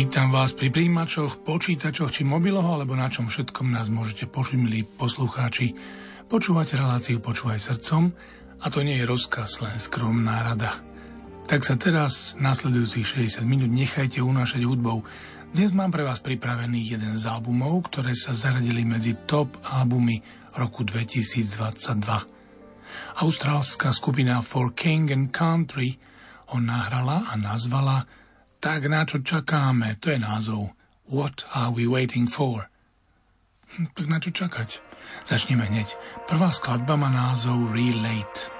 Vítam vás pri príjimačoch, počítačoch či mobiloch, alebo na čom všetkom nás môžete počuť, milí poslucháči. Počúvate reláciu Počúvaj srdcom a to nie je rozkaz, len skromná rada. Tak sa teraz nasledujúcich 60 minút nechajte unášať hudbou. Dnes mám pre vás pripravený jeden z albumov, ktoré sa zaradili medzi top albumy roku 2022. Austrálska skupina For King and Country ho nahrala a nazvala tak na čo čakáme, to je názov. What are we waiting for? Hm, tak na čo čakať? Začneme hneď. Prvá skladba má názov Relate.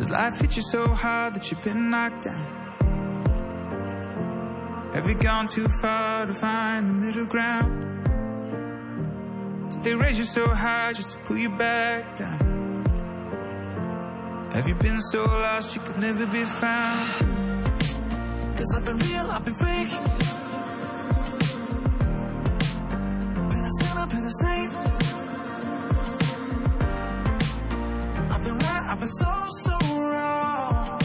Does life hit you so hard that you've been knocked down? Have you gone too far to find the middle ground? Did they raise you so high just to pull you back down? Have you been so lost you could never be found? Cause I've been real, I've been fake. Been a sinner, been a saint. I've been right, I've been so, so wrong.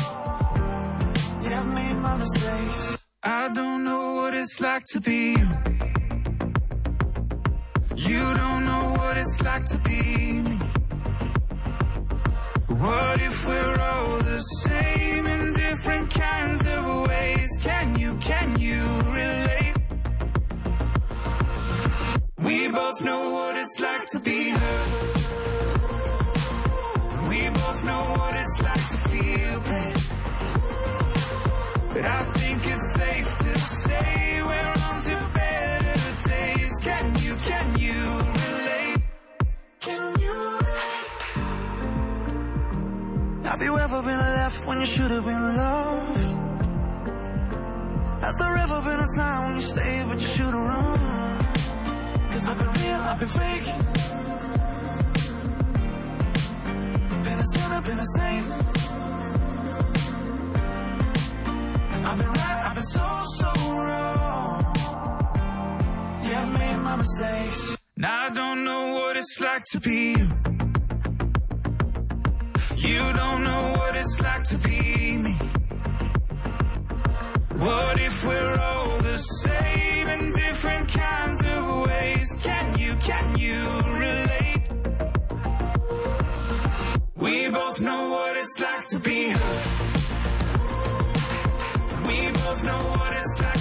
Yeah, I've made my mistakes. I don't know what it's like to be you. You don't know what it's like to be me. What if we're all the same in different kinds of ways? Can you, can you relate? We both know what it's like to be hurt. We both know what it's like to feel pain. But I think it's safe to say we're on to better days. Can you, can you have you ever been left when you should have been loved? Has there ever been a time when you stayed but you should have run? Cause I've been real, I've been fake. Been a sinner, been a saint. I've been right, I've been so, so wrong. Yeah, I've made my mistakes. Now I don't know what it's like to be you. You don't know what it's like to be me. What if we're all the same in different kinds of ways? Can you, can you relate? We both know what it's like to be hurt. We both know what it's like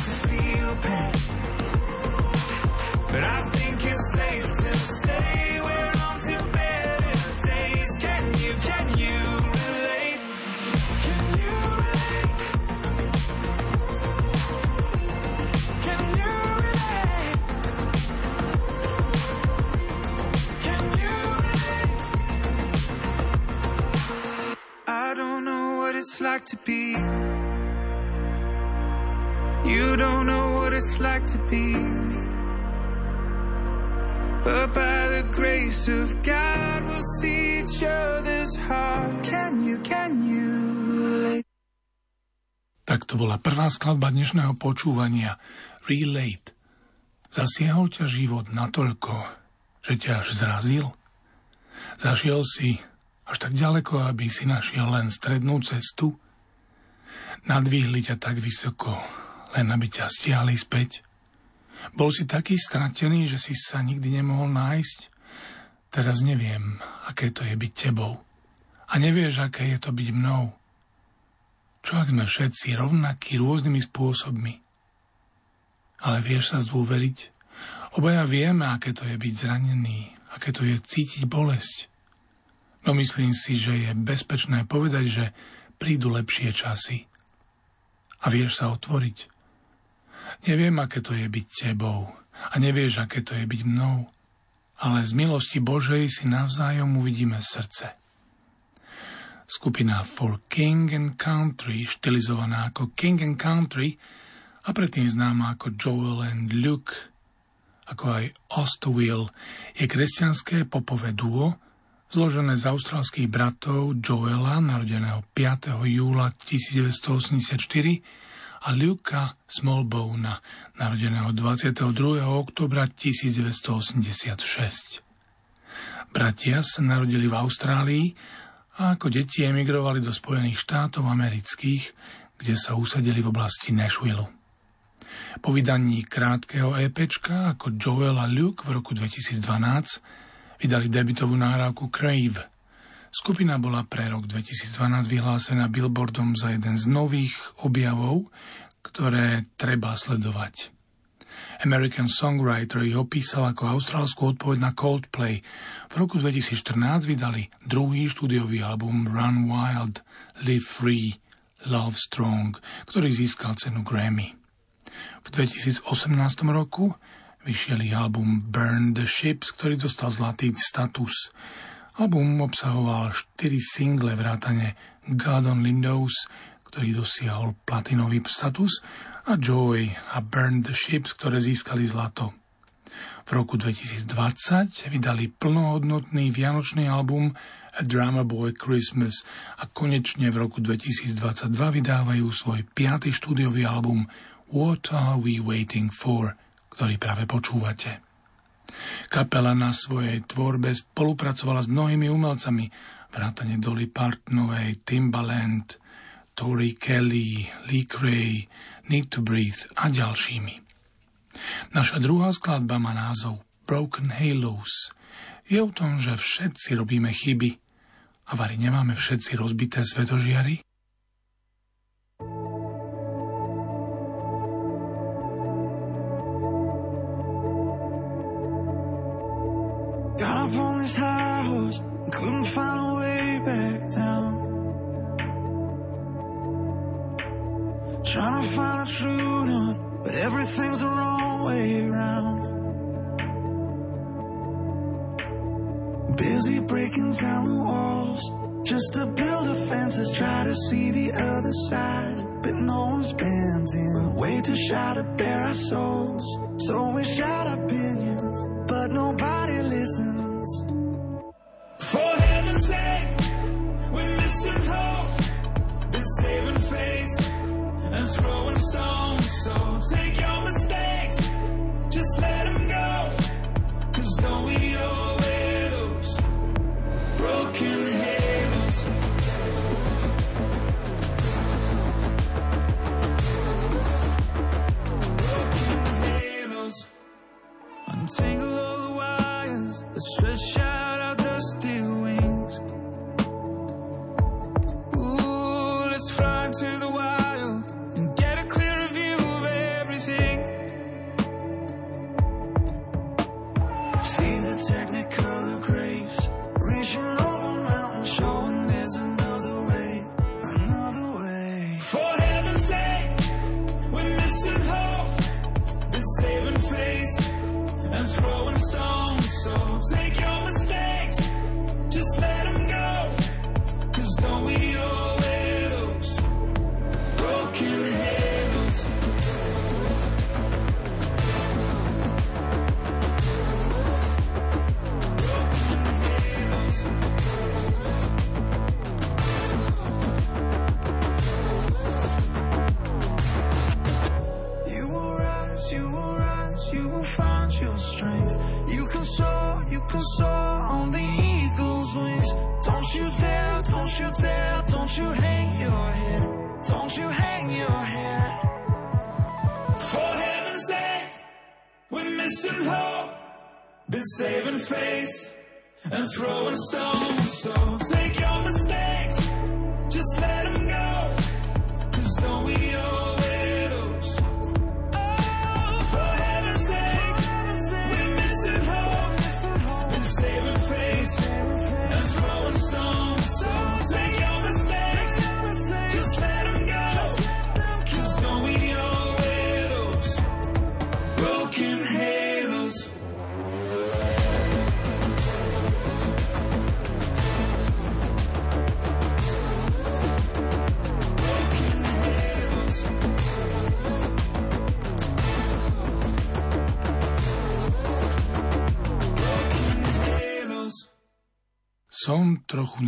like to be. You don't know what it's like to be me. But by the grace of God, we'll see each other's heart. Can you, can you? Tak to bola prvá skladba dnešného počúvania Relate. Zasiahol ťa život natoľko, že ťa až zrazil? Zašiel si až tak ďaleko, aby si našiel len strednú cestu? Nadvihli ťa tak vysoko, len aby ťa stiahli späť? Bol si taký stratený, že si sa nikdy nemohol nájsť? Teraz neviem, aké to je byť tebou. A nevieš, aké je to byť mnou. Čo ak sme všetci rovnakí rôznymi spôsobmi? Ale vieš sa zdôveriť? Obaja vieme, aké to je byť zranený, aké to je cítiť bolesť. No myslím si, že je bezpečné povedať, že prídu lepšie časy. A vieš sa otvoriť. Neviem, aké to je byť tebou a nevieš, aké to je byť mnou, ale z milosti Božej si navzájom uvidíme srdce. Skupina For King and Country, štilizovaná ako King and Country a predtým známa ako Joel and Luke, ako aj Ostowil, je kresťanské popové duo, zložené z austrálskych bratov Joela, narodeného 5. júla 1984, a Luka Smallbona, narodeného 22. oktobra 1986. Bratia sa narodili v Austrálii a ako deti emigrovali do Spojených štátov amerických, kde sa usadili v oblasti Nashville. Po vydaní krátkeho EPčka ako Joel a Luke v roku 2012 vydali debitovú náhrávku Crave. Skupina bola pre rok 2012 vyhlásená Billboardom za jeden z nových objavov, ktoré treba sledovať. American Songwriter ich opísal ako austrálskú odpoveď na Coldplay. V roku 2014 vydali druhý štúdiový album Run Wild, Live Free, Love Strong, ktorý získal cenu Grammy. V 2018 roku vyšiel album Burn the Ships, ktorý dostal zlatý status. Album obsahoval 4 single vrátane God on Windows, ktorý dosiahol platinový status a Joy a Burn the Ships, ktoré získali zlato. V roku 2020 vydali plnohodnotný vianočný album A Drama Boy Christmas a konečne v roku 2022 vydávajú svoj piaty štúdiový album What Are We Waiting For, ktorý práve počúvate. Kapela na svojej tvorbe spolupracovala s mnohými umelcami, vrátane Dolly Partnovej, Timbaland, Tori Kelly, Lee Cray, Need to Breathe a ďalšími. Naša druhá skladba má názov Broken Halos. Je o tom, že všetci robíme chyby a vari nemáme všetci rozbité svetožiary? Couldn't find a way back down Trying to find a true north, but everything's the wrong way around. Busy breaking down the walls, just to build a fences, try to see the other side. But no one's bending, way too shy to bare our souls. So we shout opinions, but nobody listens. For heaven's sake, we're missing hope, saving face and throwing stones. So take your Som trochu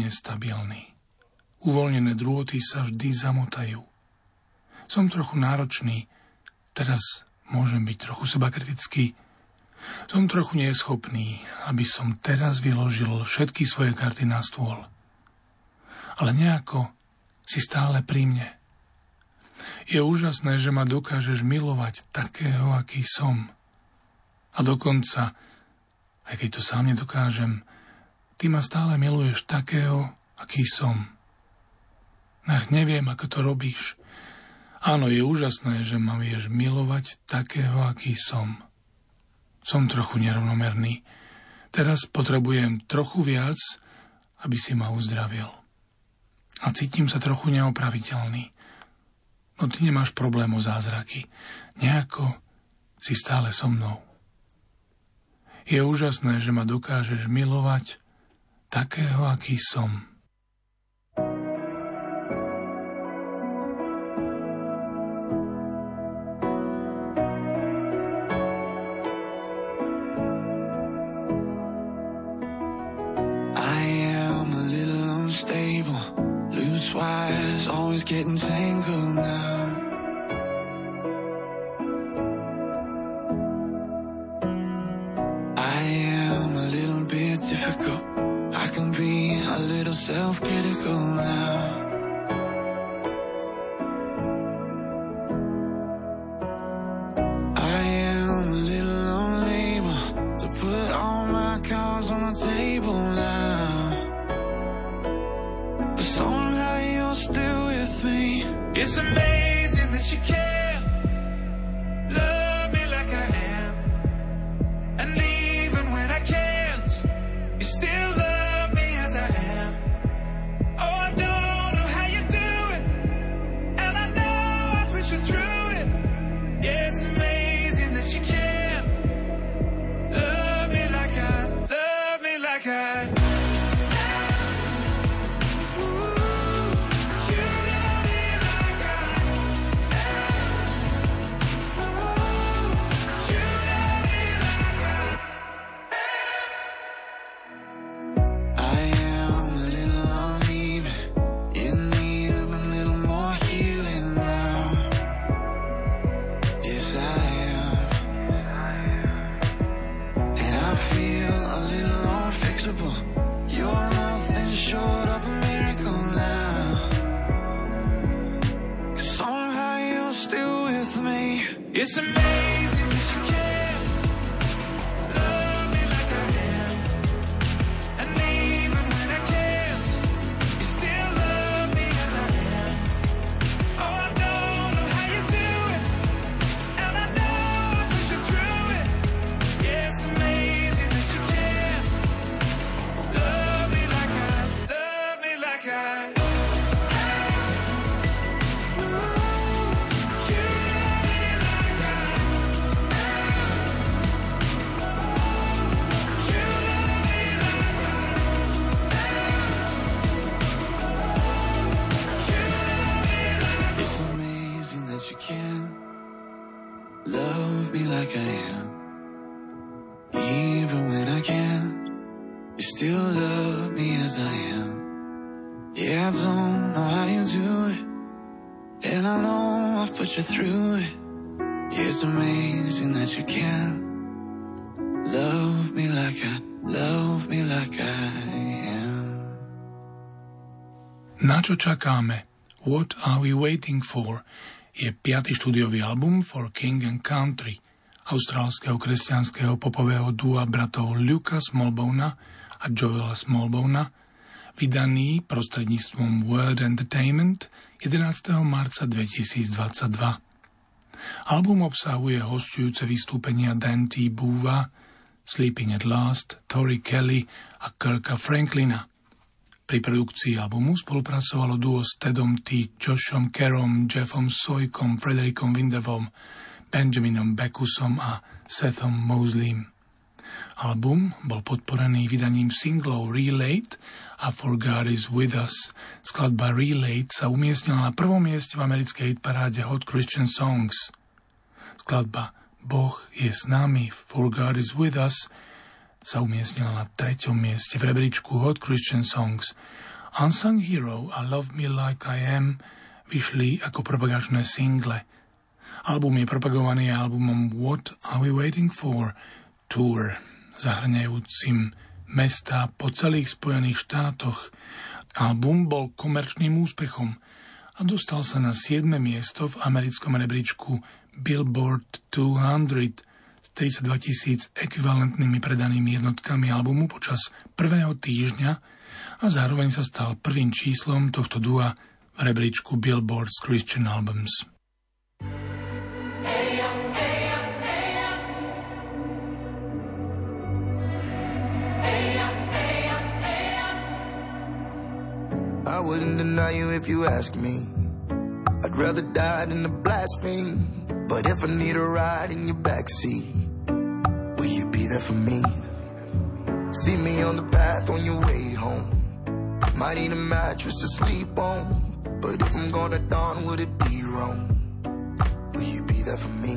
nestabilný. Uvoľnené drôty sa vždy zamotajú. Som trochu náročný, teraz môžem byť trochu sebakritický. Som trochu neschopný, aby som teraz vyložil všetky svoje karty na stôl. Ale nejako si stále pri mne. Je úžasné, že ma dokážeš milovať takého, aký som. A dokonca, aj keď to sám nedokážem, ty ma stále miluješ takého, aký som. Ach, neviem, ako to robíš. Áno, je úžasné, že ma vieš milovať takého, aký som. Som trochu nerovnomerný. Teraz potrebujem trochu viac, aby si ma uzdravil. A cítim sa trochu neopraviteľný. No ty nemáš problém o zázraky. Nejako si stále so mnou. Je úžasné, že ma dokážeš milovať takého, aký som. Čo čakáme? What are we waiting for? Je piatý štúdiový album For King and Country austrálskeho kresťanského popového dua bratov Luka Smallbona a Joela Smallbona, vydaný prostredníctvom Word Entertainment 11. marca 2022. Album obsahuje hostujúce vystúpenia Dante Buva, Sleeping at Last, Tori Kelly a Kirka Franklina. Pri produkcii albumu spolupracovalo duo s Tedom T, Joshom Kerom, Jeffom Sojkom, Frederickom Windervom, Benjaminom Beckusom a Sethom Mosleym. Album bol podporený vydaním singlov Relate a For God is With Us. Skladba Relate sa umiestnila na prvom mieste v americkej hitparáde Hot Christian Songs. Skladba Boh je s nami, For God is With Us sa umiestnila na treťom mieste v rebríčku Hot Christian Songs. Unsung Hero a Love Me Like I Am vyšli ako propagačné single. Album je propagovaný albumom What Are We Waiting For? Tour, zahrňajúcim mesta po celých Spojených štátoch. Album bol komerčným úspechom a dostal sa na 7. miesto v americkom rebríčku Billboard 200 s 32 tisíc ekvivalentnými predanými jednotkami albumu počas prvého týždňa a zároveň sa stal prvým číslom tohto dua v rebríčku Billboard's Christian Albums. I wouldn't deny you if you asked me. I'd rather die than to blaspheme. But if I need a ride in your backseat, there for me? See me on the path on your way home. Might need a mattress to sleep on. But if I'm gonna dawn, would it be wrong? Will you be there for me?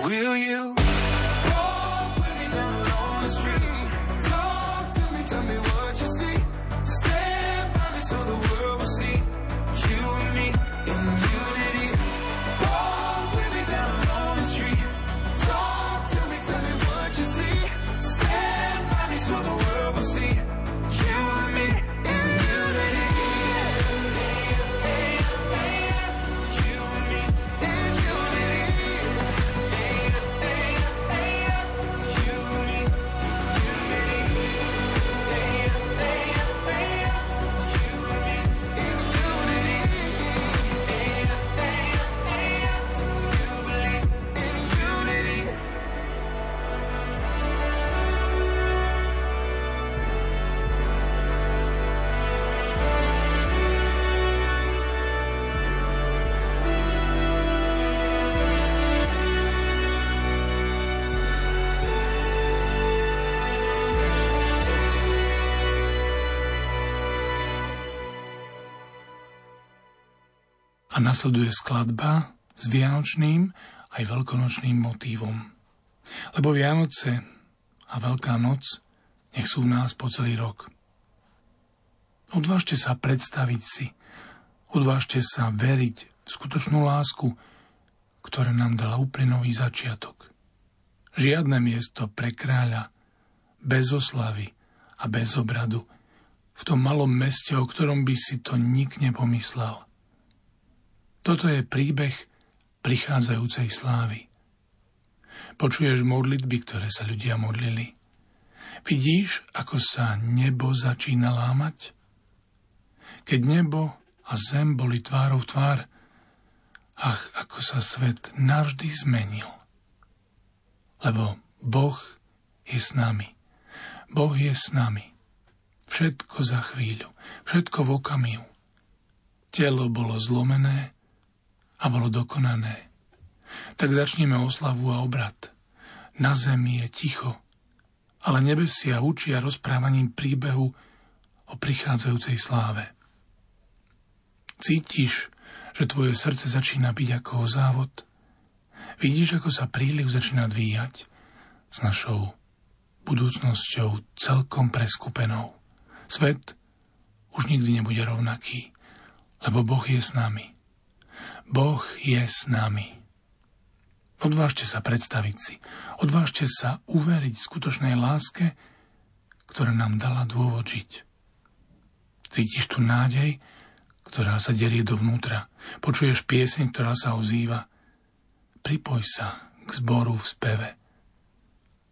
A nasleduje skladba s vianočným aj veľkonočným motívom. Lebo Vianoce a Veľká noc nech sú v nás po celý rok. Odvážte sa predstaviť si, odvážte sa veriť v skutočnú lásku, ktorá nám dala úplne nový začiatok. Žiadne miesto pre kráľa, bez oslavy a bez obradu, v tom malom meste, o ktorom by si to nik nepomyslel. Toto je príbeh prichádzajúcej slávy. Počuješ modlitby, ktoré sa ľudia modlili. Vidíš, ako sa nebo začína lámať? Keď nebo a zem boli tvárou tvár, ach, ako sa svet navždy zmenil. Lebo Boh je s nami. Boh je s nami. Všetko za chvíľu, všetko v okamihu. Telo bolo zlomené, a bolo dokonané. Tak začneme oslavu a obrad. Na zemi je ticho, ale nebesia učia rozprávaním príbehu o prichádzajúcej sláve. Cítiš, že tvoje srdce začína byť ako závod? Vidíš, ako sa príliv začína dvíjať s našou budúcnosťou celkom preskupenou. Svet už nikdy nebude rovnaký, lebo Boh je s nami. Boh je s nami. Odvážte sa predstaviť si, odvážte sa uveriť skutočnej láske, ktorá nám dala dôvod žiť. Cítiš tu nádej, ktorá sa derie dovnútra. Počuješ pieseň, ktorá sa ozýva. Pripoj sa k zboru v speve.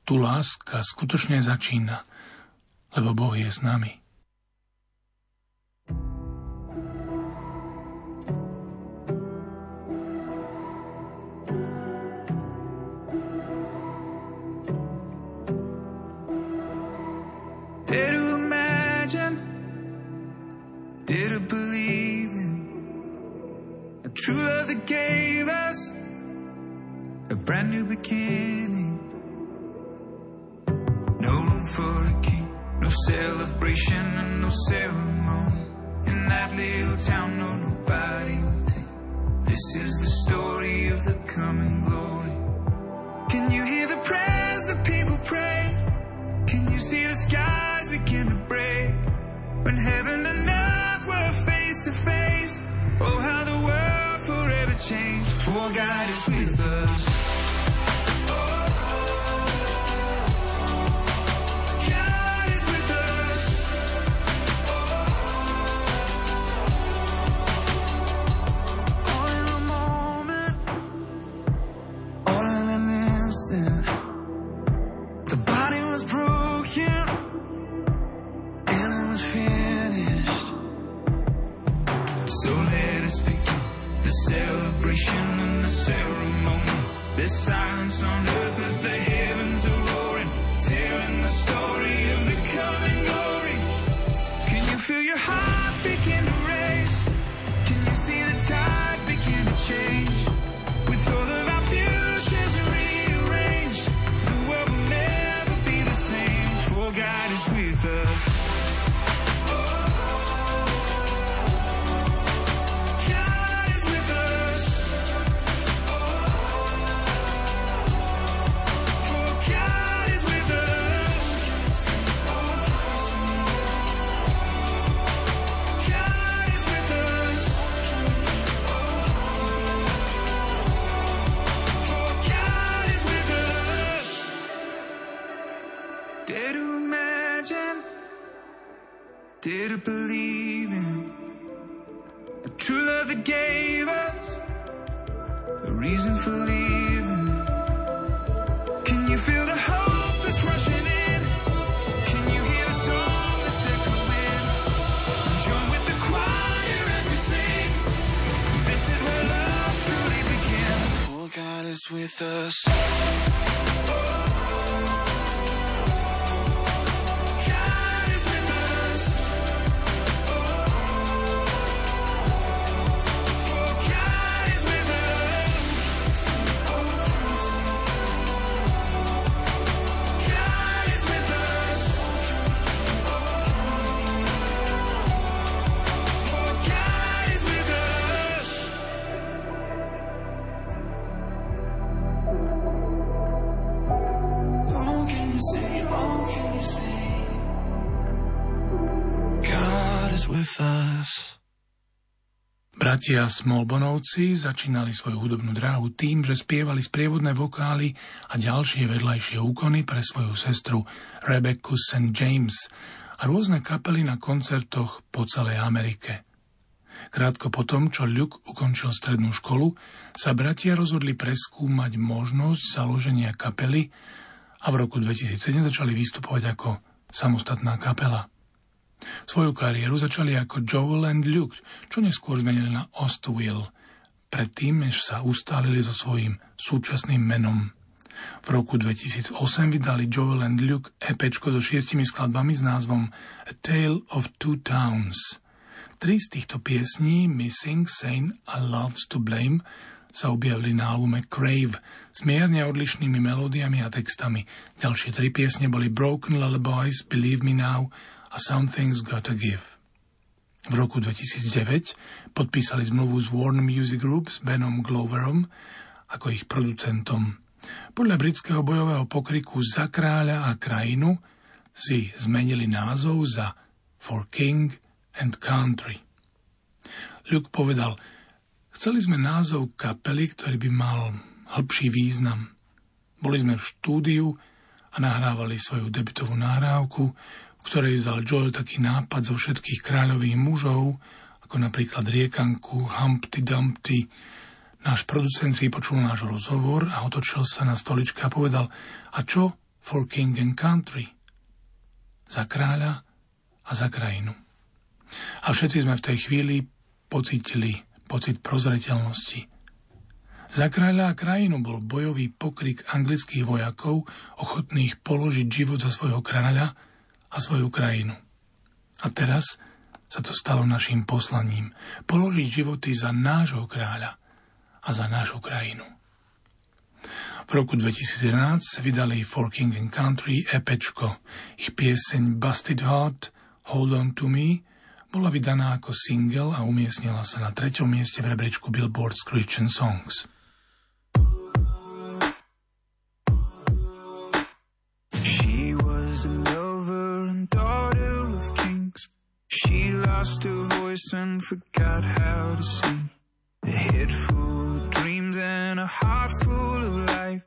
Tu láska skutočne začína, lebo Boh je s nami. True love that gave us a brand new beginning. No room for a king, no celebration and no ceremony. In that little town, no nobody will think this is the story of the coming glory. Can you is with with us. Bratia Smolbonovci začínali svoju hudobnú dráhu tým, že spievali sprievodné vokály a ďalšie vedľajšie úkony pre svoju sestru Rebecca St. James a rôzne kapely na koncertoch po celej Amerike. Krátko potom, čo Luke ukončil strednú školu, sa bratia rozhodli preskúmať možnosť založenia kapely a v roku 2007 začali vystupovať ako samostatná kapela. Svoju kariéru začali ako Joel and Luke, čo neskôr zmenili na Ostwill, predtým, než sa ustálili so svojím súčasným menom. V roku 2008 vydali Joel and Luke EPčko so šiestimi skladbami s názvom A Tale of Two Towns. Tri z týchto piesní, Missing, Sane a Loves to Blame, sa objavili na albume Crave s mierne odlišnými melódiami a textami. Ďalšie tri piesne boli Broken Lullabies, Believe Me Now a Something's Gotta Give. V roku 2009 podpísali zmluvu z Warner Music Group s Benom Gloverom ako ich producentom. Podľa britského bojového pokriku Za kráľa a krajinu si zmenili názov za For King and Country. Luke povedal, chceli sme názov kapely, ktorý by mal hĺbší význam. Boli sme v štúdiu a nahrávali svoju debitovú nahrávku, ktorej vzal Joel taký nápad zo všetkých kráľových mužov, ako napríklad Riekanku, Humpty Dumpty. Náš producent si počul náš rozhovor a otočil sa na stoličke a povedal, a čo for king and country? Za kráľa a za krajinu. A všetci sme v tej chvíli pocitili pocit prozreteľnosti. Za kráľa a krajinu bol bojový pokrik anglických vojakov, ochotných položiť život za svojho kráľa a svoju krajinu. A teraz sa to stalo našim poslaním položiť životy za nášho kráľa a za našu krajinu. V roku 2011 vydali For King and Country epečko. Ich pieseň Busted Heart, Hold On To Me bola vydaná ako single a umiestnila sa na treťom mieste v rebríčku Billboard's Christian Songs. Lost her voice and forgot how to sing. A head full of dreams and a heart full of life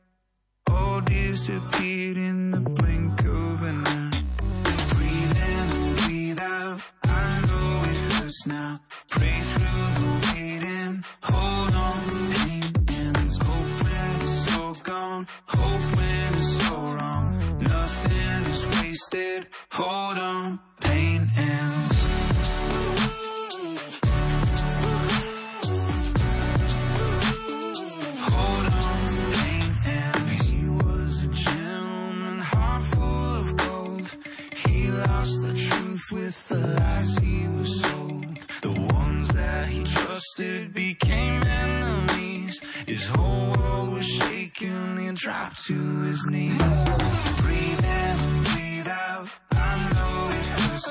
all disappeared in the blink of an eye. Breathe in and breathe out. I know it hurts now. Pray through the waiting. Hold on, pain ends. Hope when it's all gone. Hope when busted, hold on, pain ends. Hold on, pain ends. He was a gentleman, heart full of gold. He lost the truth with the lies he was sold. The ones that he trusted became enemies. His whole world was shaken, and dropped to his knees.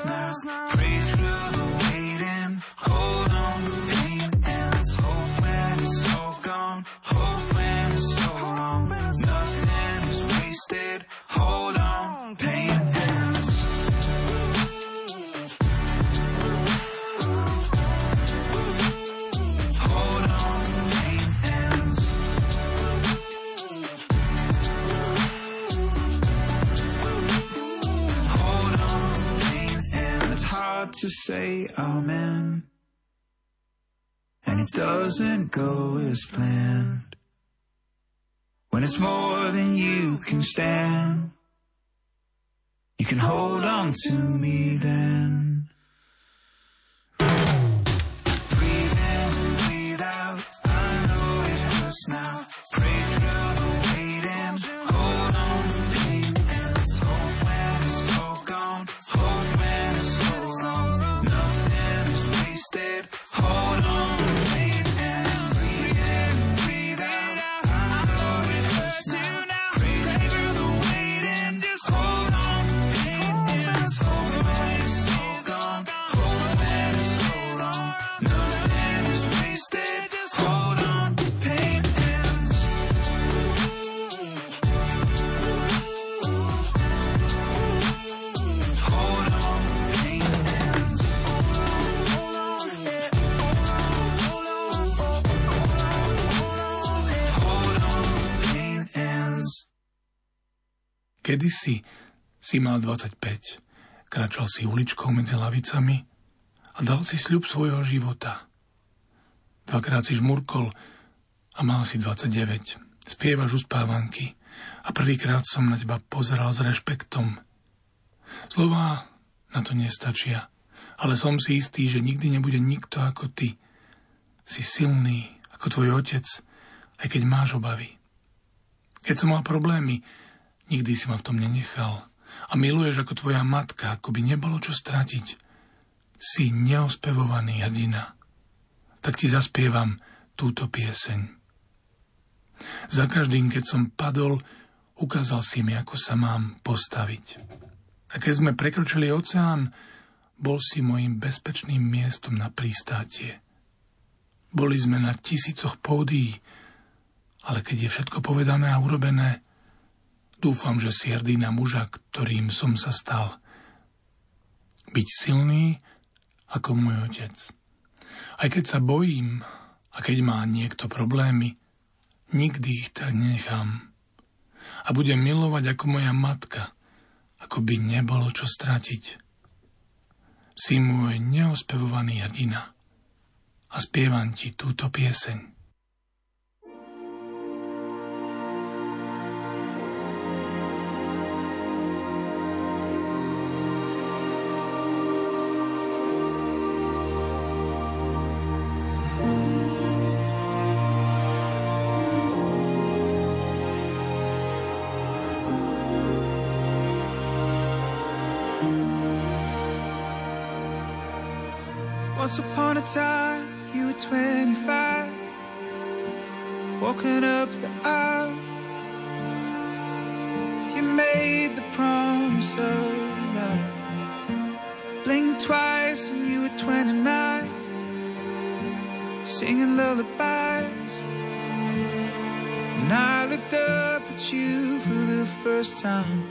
Now. Say amen. And it doesn't go as planned. When it's more than you can stand, you can hold on to me then. Kedysi si mal 25, kráčal si uličkou medzi lavicami a dal si sľub svojho života. Dvakrát si žmurkol a mal si 29. Spievaš uspávanky a prvýkrát som na teba pozeral s rešpektom. Slová na to nestačia, ale som si istý, že nikdy nebude nikto ako ty. Si silný ako tvoj otec, aj keď máš obavy. Keď som mal problémy, nikdy si ma v tom nenechal. A miluješ ako tvoja matka, ako by nebolo čo stratiť. Si neospevovaný hrdina. Tak ti zaspievam túto pieseň. Za každým, keď som padol, ukázal si mi, ako sa mám postaviť. A keď sme prekročili oceán, bol si mojim bezpečným miestom na prístátie. Boli sme na tisícoch pódií, ale keď je všetko povedané a urobené, dúfam, že si hrdý na muža, ktorým som sa stal. Byť silný ako môj otec. Aj keď sa bojím a keď má niekto problémy, nikdy ich tak nechám. A budem milovať ako moja matka, ako by nebolo čo stratiť si môj neospevovaný hrdina a spievam ti túto pieseň. Once upon a time, you were 25, walking up the aisle. You made the promise of love. Blinked twice, and you were 29, singing lullabies. And I looked up at you for the first time.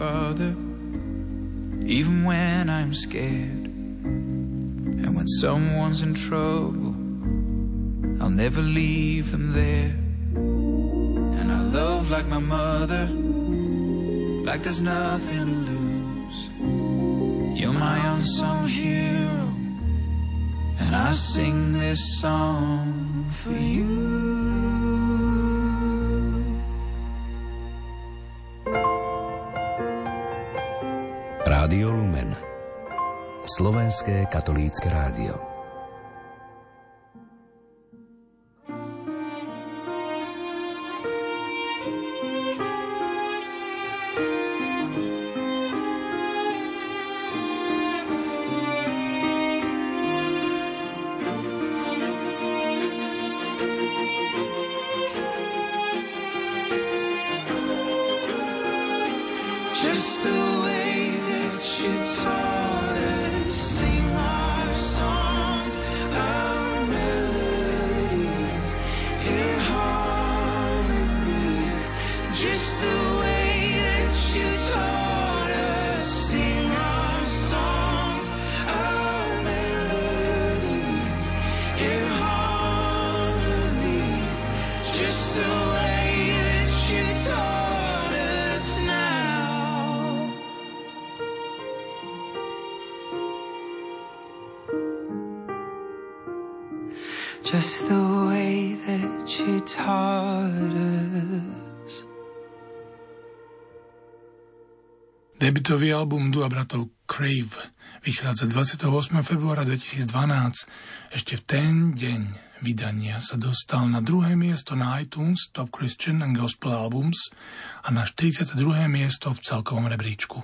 Father even when I'm scared. And when someone's in trouble, I'll never leave them there. And I love like my mother, like there's nothing to lose. You're my unsung hero, and I sing this song for you. Slovenské katolícke rádio. Debitový album Dua bratov Crave vychádza 28. februára 2012. Ešte v ten deň vydania sa dostal na druhé miesto na iTunes Top Christian and Gospel Albums a na 42. miesto v celkovom rebríčku.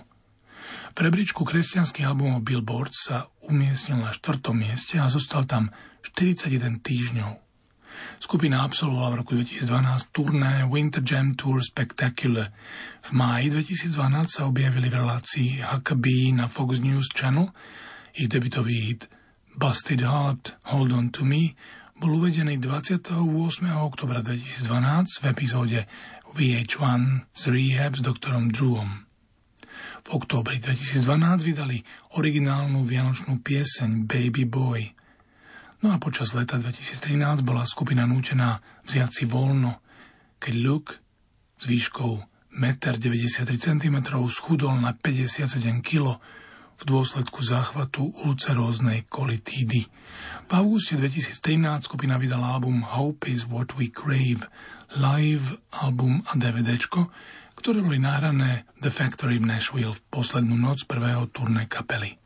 V rebríčku kresťanských albumov Billboard sa umiestnil na štvrtom mieste a zostal tam 41 týždňov. Skupina absolvovala v roku 2012 turné Winter Jam Tour Spectacular. V máji 2012 sa objavili v relácii Huckabee na Fox News Channel. Ich debitový hit Busted Heart, Hold On To Me bol uvedený 28. oktobra 2012 v epizóde VH1 z Rehab s doktorom Drewom. V októbri 2012 vydali originálnu vianočnú pieseň Baby Boy – No a počas leta 2013 bola skupina nútená vziať si voľno, keď Luke s výškou 1,93 cm schudol na 57 kg v dôsledku záchvatu ulceróznej kolitídy. V auguste 2013 skupina vydala album Hope is what we crave, live album a DVDčko, ktoré boli nahrané The Factory v Nashville v poslednú noc prvého turné kapely.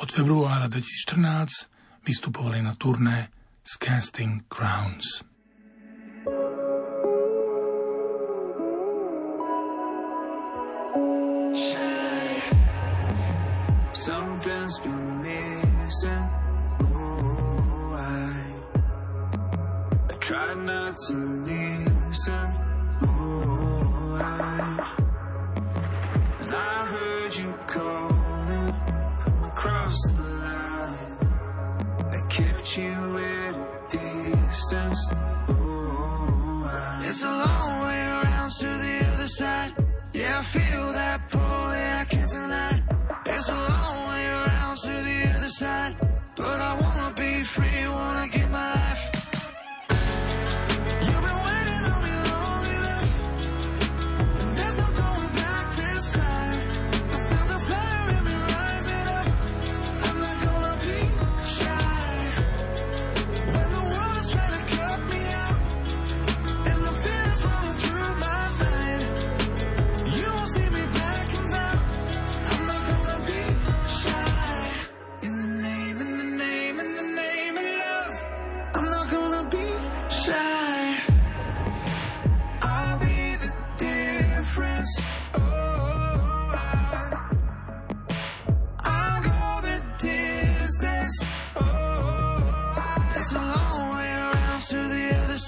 Od februára 2014 vystupovali na turné s Casting Crowns.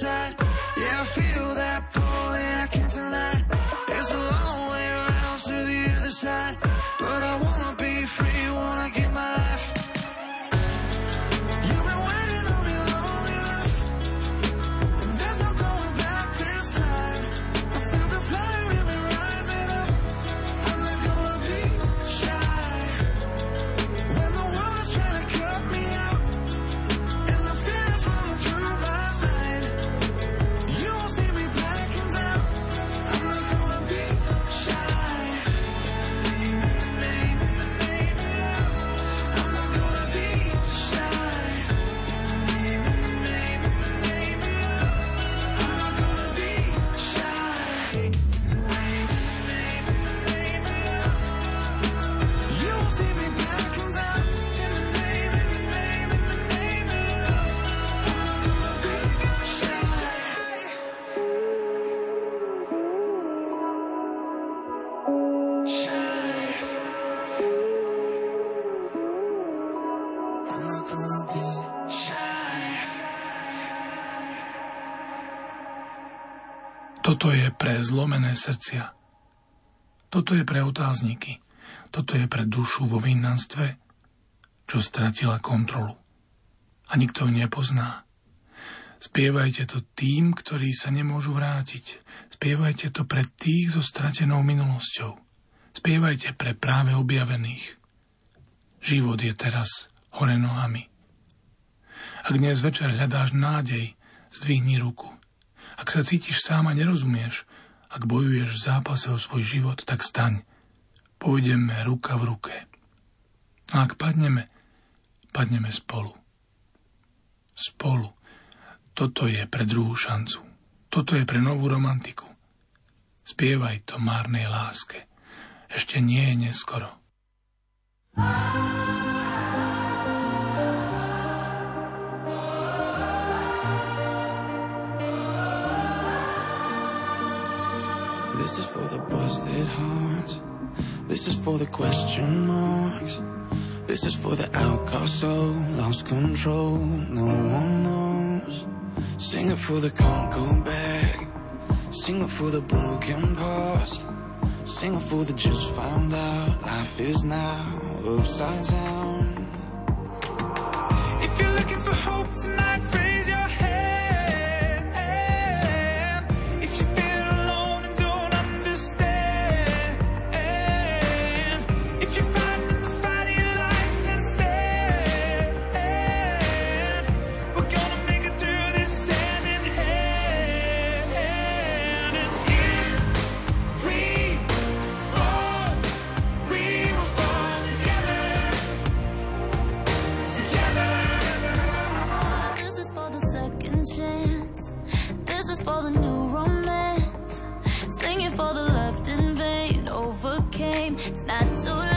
Toto je pre zlomené srdcia. Toto je pre otázniky. Toto je pre dušu vo výnanstve, čo stratila kontrolu. A nikto ju nepozná. Spievajte to tým, ktorí sa nemôžu vrátiť. Spievajte to pre tých so stratenou minulosťou. Spievajte pre práve objavených. Život je teraz hore nohami. Ak dnes večer hľadáš nádej, zdvihni ruku. Ak sa cítiš sám a nerozumieš, ak bojuješ v zápase o svoj život, tak staň. Pôjdeme ruka v ruke. A ak padneme, padneme spolu. spolu. Toto je pre druhú šancu. Toto je pre novú romantiku. Spievaj to márnej láske. Ešte nie je neskoro. This This is for the question marks. This is for the outcast soul, lost control, no one knows. Sing it for the can't go back. Sing it for the broken past. Sing it for the just found out. Life is now upside down. If you're looking for hope tonight, not too late.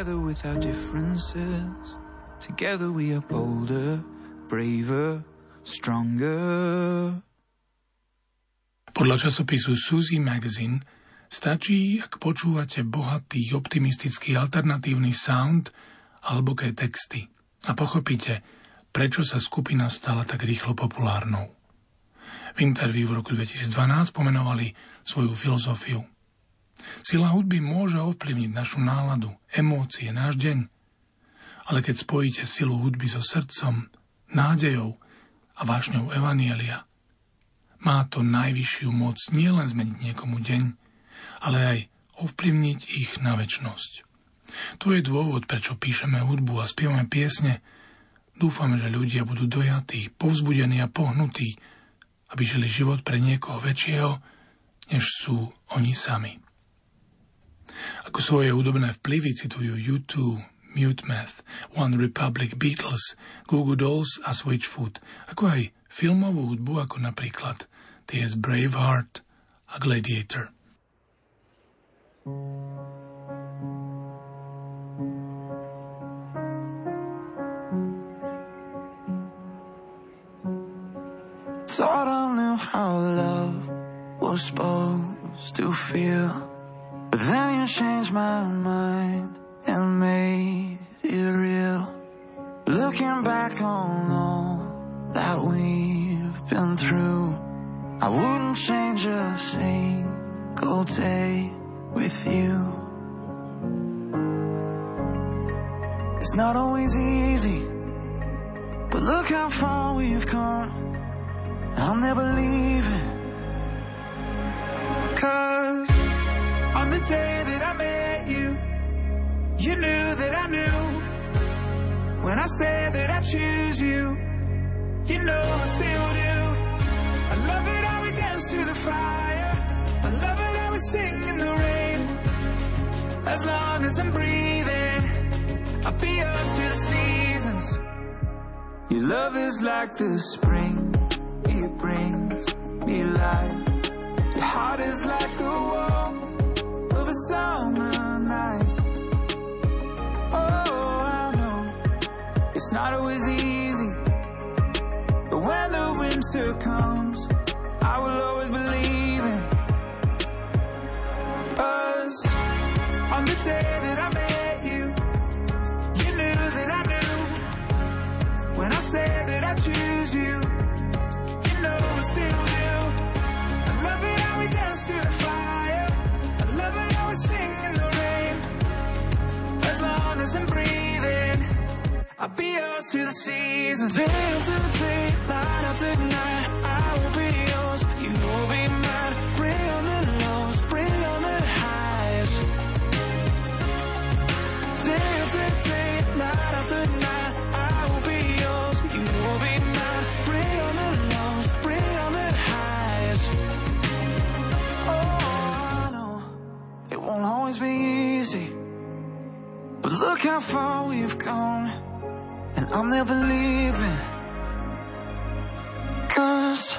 Together with our differences. Together we are bolder, braver, stronger. Podľa časopisu Suzy Magazine stačí, ak počúvate bohatý, optimistický, alternatívny sound a hlboké texty a pochopíte, prečo sa skupina stala tak rýchlo populárnou. V interviu v roku 2012 pomenovali svoju filozofiu. Sila hudby môže ovplyvniť našu náladu, emócie, náš deň. Ale keď spojíte silu hudby so srdcom, nádejou a vášňou Evanielia, má to najvyššiu moc nielen zmeniť niekomu deň, ale aj ovplyvniť ich na väčnosť. To je dôvod, prečo píšeme hudbu a spievame piesne. Dúfame, že ľudia budú dojatí, povzbudení a pohnutí, aby žili život pre niekoho väčšieho, než sú oni sami. Ako svoje hudobné vplyvy citujú U2, Mute Math, One Republic, Beatles, Goo Goo Dolls a Switchfoot, ako aj filmovú hudbu ako napríklad T.S. Braveheart a Gladiator. Thought I knew how love was supposed to feel. But then you changed my mind and made it real. Looking back on all that we've been through, I wouldn't change a single day with you. It's not always easy, but look how far we've come. I'll never leave it. Cause on the day that I met you, you knew that I knew. When I said that I choose you, you know I still do. I love it how we dance through the fire. I love it how we sing in the rain. As long as I'm breathing, I'll be yours through the seasons. Your love is like the spring, it brings me life. Your heart is like the warmth a summer night. Oh, I know it's not always easy, but when the winter comes, I will always believe in us. On the day that I I'll be yours through the seasons. Day after day, night after night, I will be yours. You will be mine. Bring on the lows, bring on the highs. Day after day, night after night, I will be yours. You will be mine. Bring on the lows, bring on the highs. Oh, I know it won't always be easy, but look how far we've come, I'm never leaving. Cause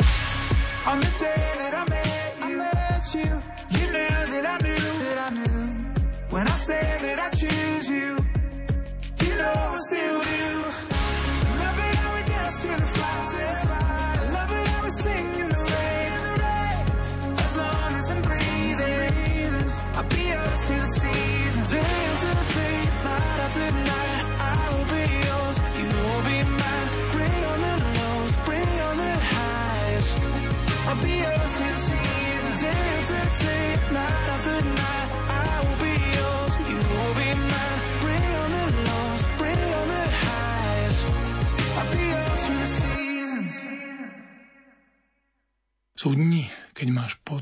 On the day that I met you, I met you, you knew that I knew that I knew. When I said that I choose you, you know I still do. Love it how we dance through the fire. Love it how we sing in the rain. As long as I'm breathing, I'll be yours through the seasons. After day, night after night,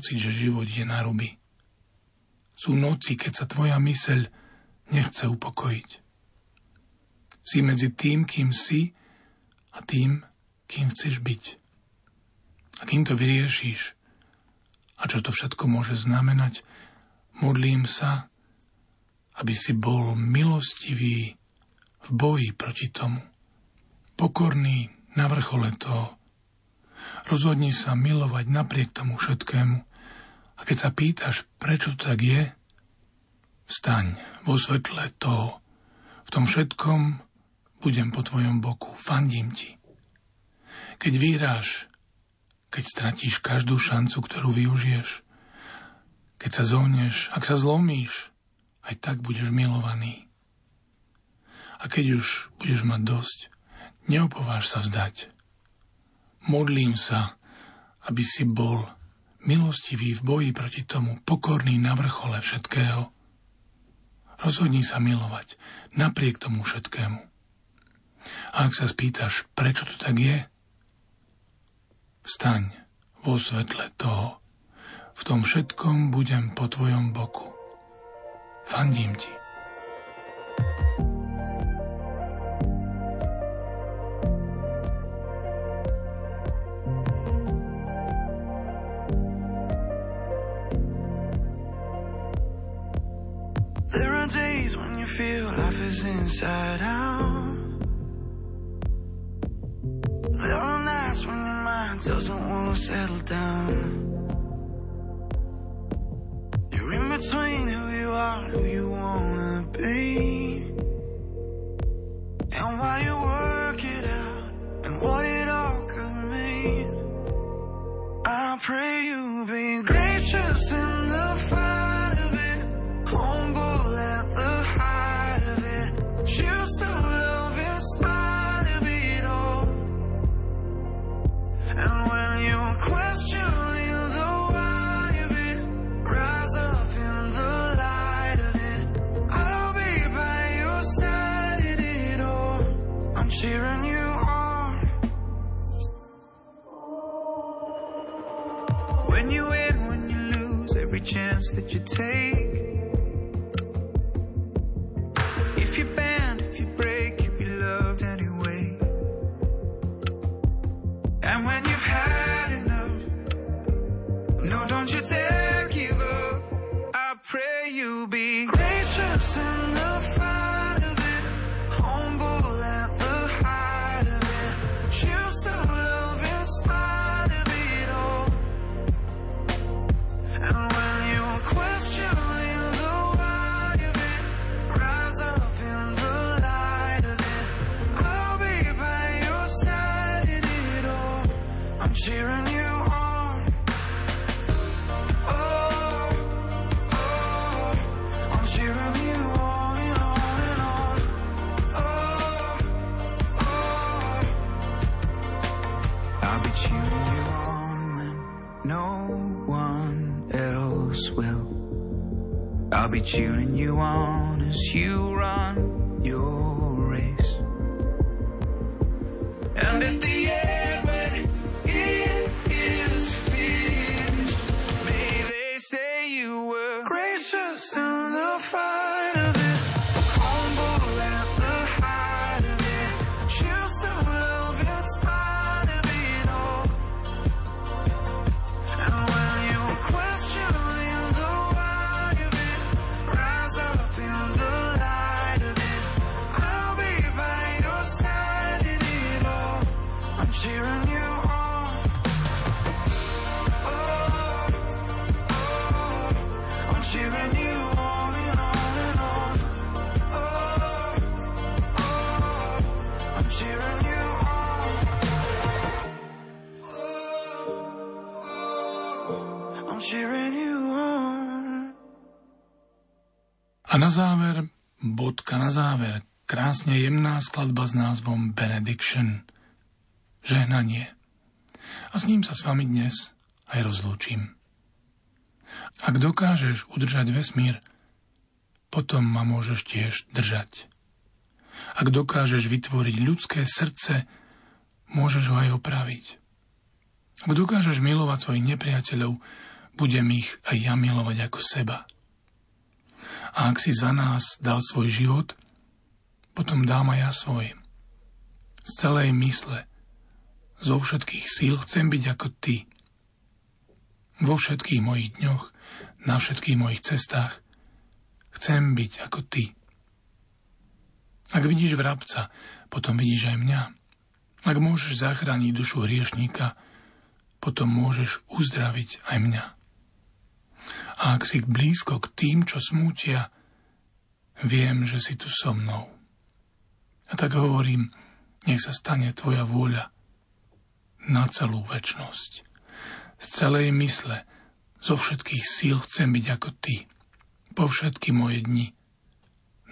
pocit, že život je na ruby. Sú noci, keď sa tvoja myseľ nechce upokojiť. Si medzi tým, kým si a tým, kým chceš byť. A kým to vyriešiš a čo to všetko môže znamenať, modlím sa, aby si bol milostivý v boji proti tomu. Pokorný na vrchole toho, Rozhodni sa milovať napriek tomu všetkému. A keď sa pýtaš, prečo to tak je, vstaň vo svetle toho. V tom všetkom budem po tvojom boku, fandím ti. Keď vyhráš, keď stratíš každú šancu, ktorú využiješ, keď sa zohneš, ak sa zlomíš, aj tak budeš milovaný. A keď už budeš mať dosť, neopováž sa vzdať. Modlím sa, aby si bol milostivý v boji proti tomu, pokorný na vrchole všetkého. Rozhodni sa milovať napriek tomu všetkému. A ak sa spýtaš, prečo to tak je, vstaň vo svetle toho. V tom všetkom budem po tvojom boku. Fandím ti. Feel life is inside out. Are nights when your mind doesn't want to settle down. I'll be cheering you on as you run your jemná skladba s názvom Benediction. Žehnanie. A s ním sa s vami dnes aj rozlúčim. Ak dokážeš udržať vesmír, potom ma môžeš tiež držať. Ak dokážeš vytvoriť ľudské srdce, môžeš ho aj opraviť. Ak dokážeš milovať svojich nepriateľov, budem ich aj ja milovať ako seba. A ak si za nás dal svoj život, potom dám aj ja svoj. Z celej mysle, zo všetkých síl chcem byť ako ty. Vo všetkých mojich dňoch, na všetkých mojich cestách chcem byť ako ty. Ak vidíš vrabca, potom vidíš aj mňa. Ak môžeš zachrániť dušu hriešníka, potom môžeš uzdraviť aj mňa. A ak si blízko k tým, čo smútia, viem, že si tu so mnou. A tak hovorím, nech sa stane tvoja vôľa na celú väčnosť. Z celej mysle, zo všetkých síl chcem byť ako ty. Po všetky moje dni,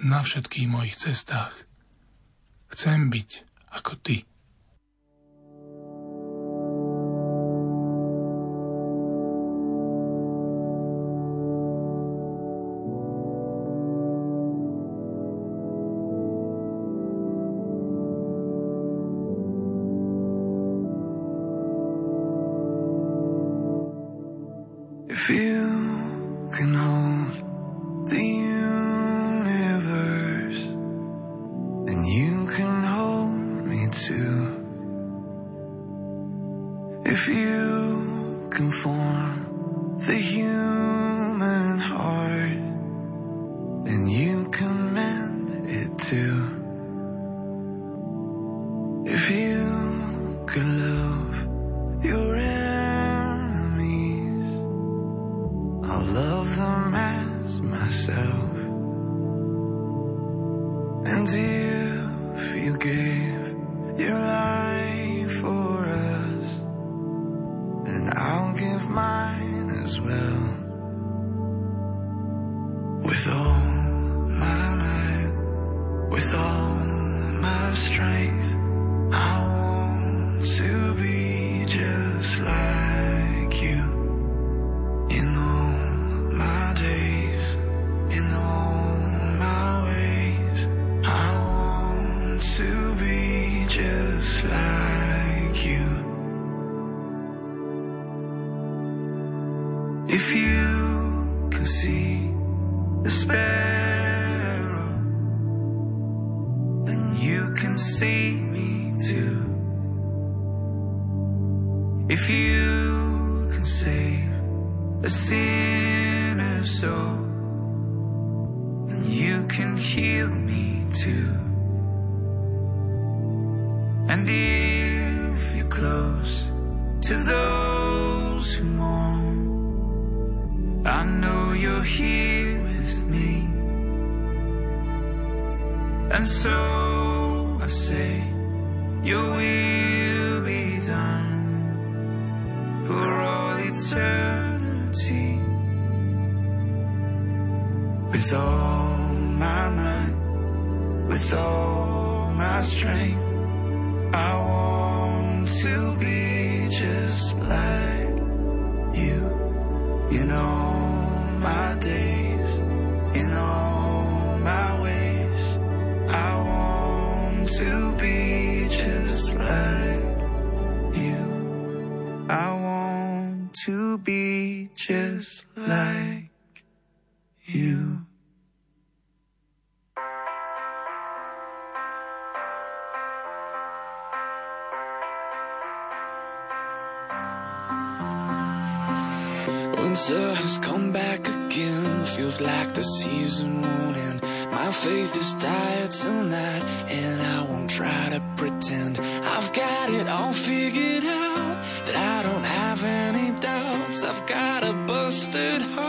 na všetkých mojich cestách. Chcem byť ako ty. With all Winter has come back again, feels like the season won't end. My faith is tired tonight, and I won't try to pretend. I've got it all figured out, that I don't have any doubts. I've got a busted heart.